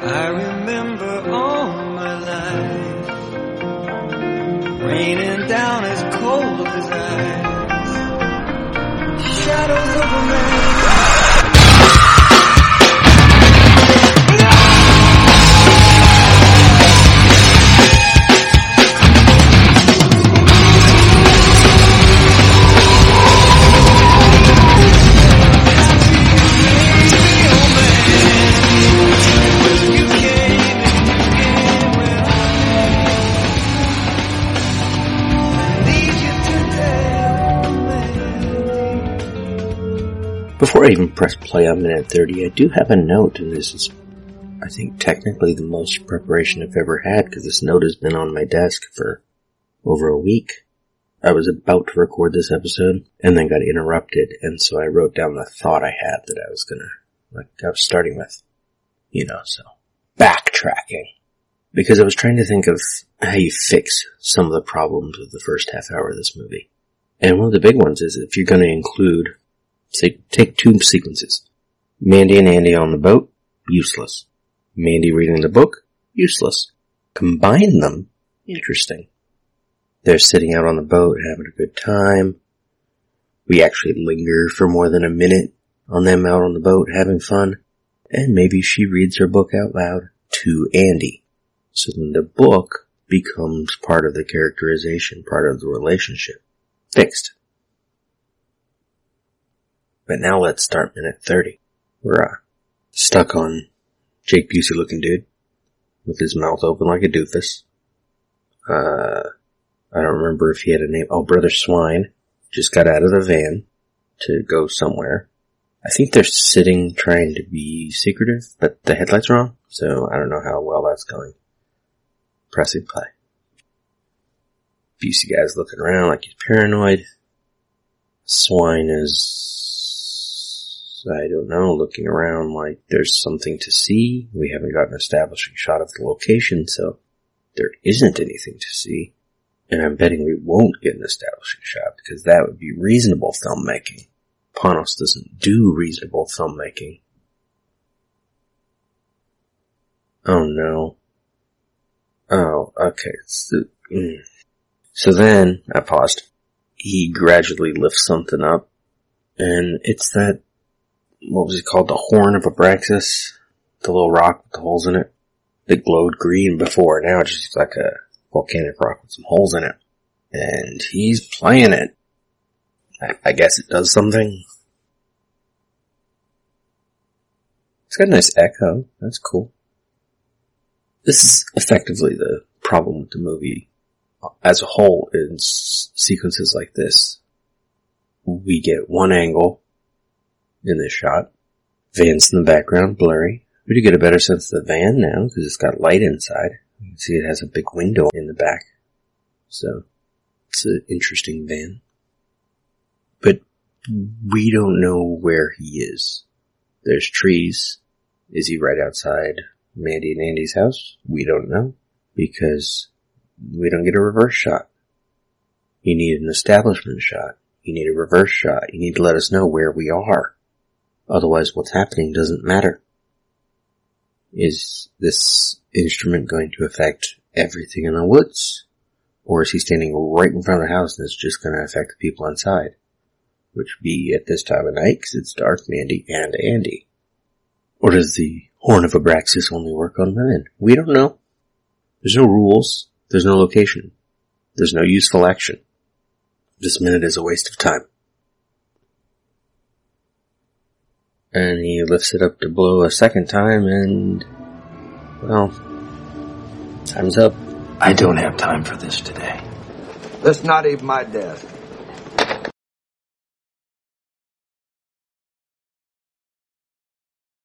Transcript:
I remember all my life raining down as cold as ice. Shadows of a man. Before I even press play on minute 30, I do have a note, and this is, I think, technically the most preparation I've ever had, because this note has been on my desk for over a week. I was about to record this episode, and then got interrupted, and so I wrote down the thought I had that I was gonna, like, I was starting with, you know, so. Backtracking. Because I was trying to think of how you fix some of the problems of the first half hour of this movie. And one of the big ones is if you're to include, say, take two sequences. Mandy and Andy on the boat, useless. Mandy reading the book, useless. Combine them, interesting. They're sitting out on the boat having a good time. We actually linger for more than a minute on them out on the boat having fun. And maybe she reads her book out loud to Andy. So then the book becomes part of the characterization, part of the relationship. Fixed. But now let's start minute 30. We're uh, stuck on Jake Busey looking dude with his mouth open like a doofus. Uh, I don't remember if he had a name. Oh, Brother Swine just got out of the van to go somewhere. I think they're sitting trying to be secretive, but the headlight's are on, so I don't know how well that's going. Pressing play. Busey guy's looking around like he's paranoid. Swine is, I don't know, looking around like there's something to see. We haven't got an establishing shot of the location, so there isn't anything to see. And I'm betting we won't get an establishing shot because that would be reasonable filmmaking. Panos doesn't do reasonable filmmaking. Oh no. Oh, okay. So, mm. so then, I paused. He gradually lifts something up, and it's that, what was it called? The horn of Abraxas? The little rock with the holes in it? That glowed green before, now it's just looks like a volcanic rock with some holes in it. And he's playing it. I, I guess it does something. It's got a nice echo. That's cool. This is effectively the problem with the movie as a whole in sequences like this. We get one angle in this shot. Van's in the background, blurry. We do get a better sense of the van now because it's got light inside. You can see it has a big window in the back. So it's an interesting van. But we don't know where he is. There's trees. Is he right outside Mandy and Andy's house? We don't know because we don't get a reverse shot. You need an establishment shot. You need a reverse shot. You need to let us know where we are. Otherwise what's happening doesn't matter. Is this instrument going to affect everything in the woods? Or is he standing right in front of the house and it's just going to affect the people inside? Which would be at this time of night because it's dark, Mandy and Andy. Or does the Horn of Abraxas only work on women? We don't know. There's no rules. There's no location. There's no useful action. This minute is a waste of time. And he lifts it up to blow a second time and, well, time's up. I don't have time for this today. That's not even my desk.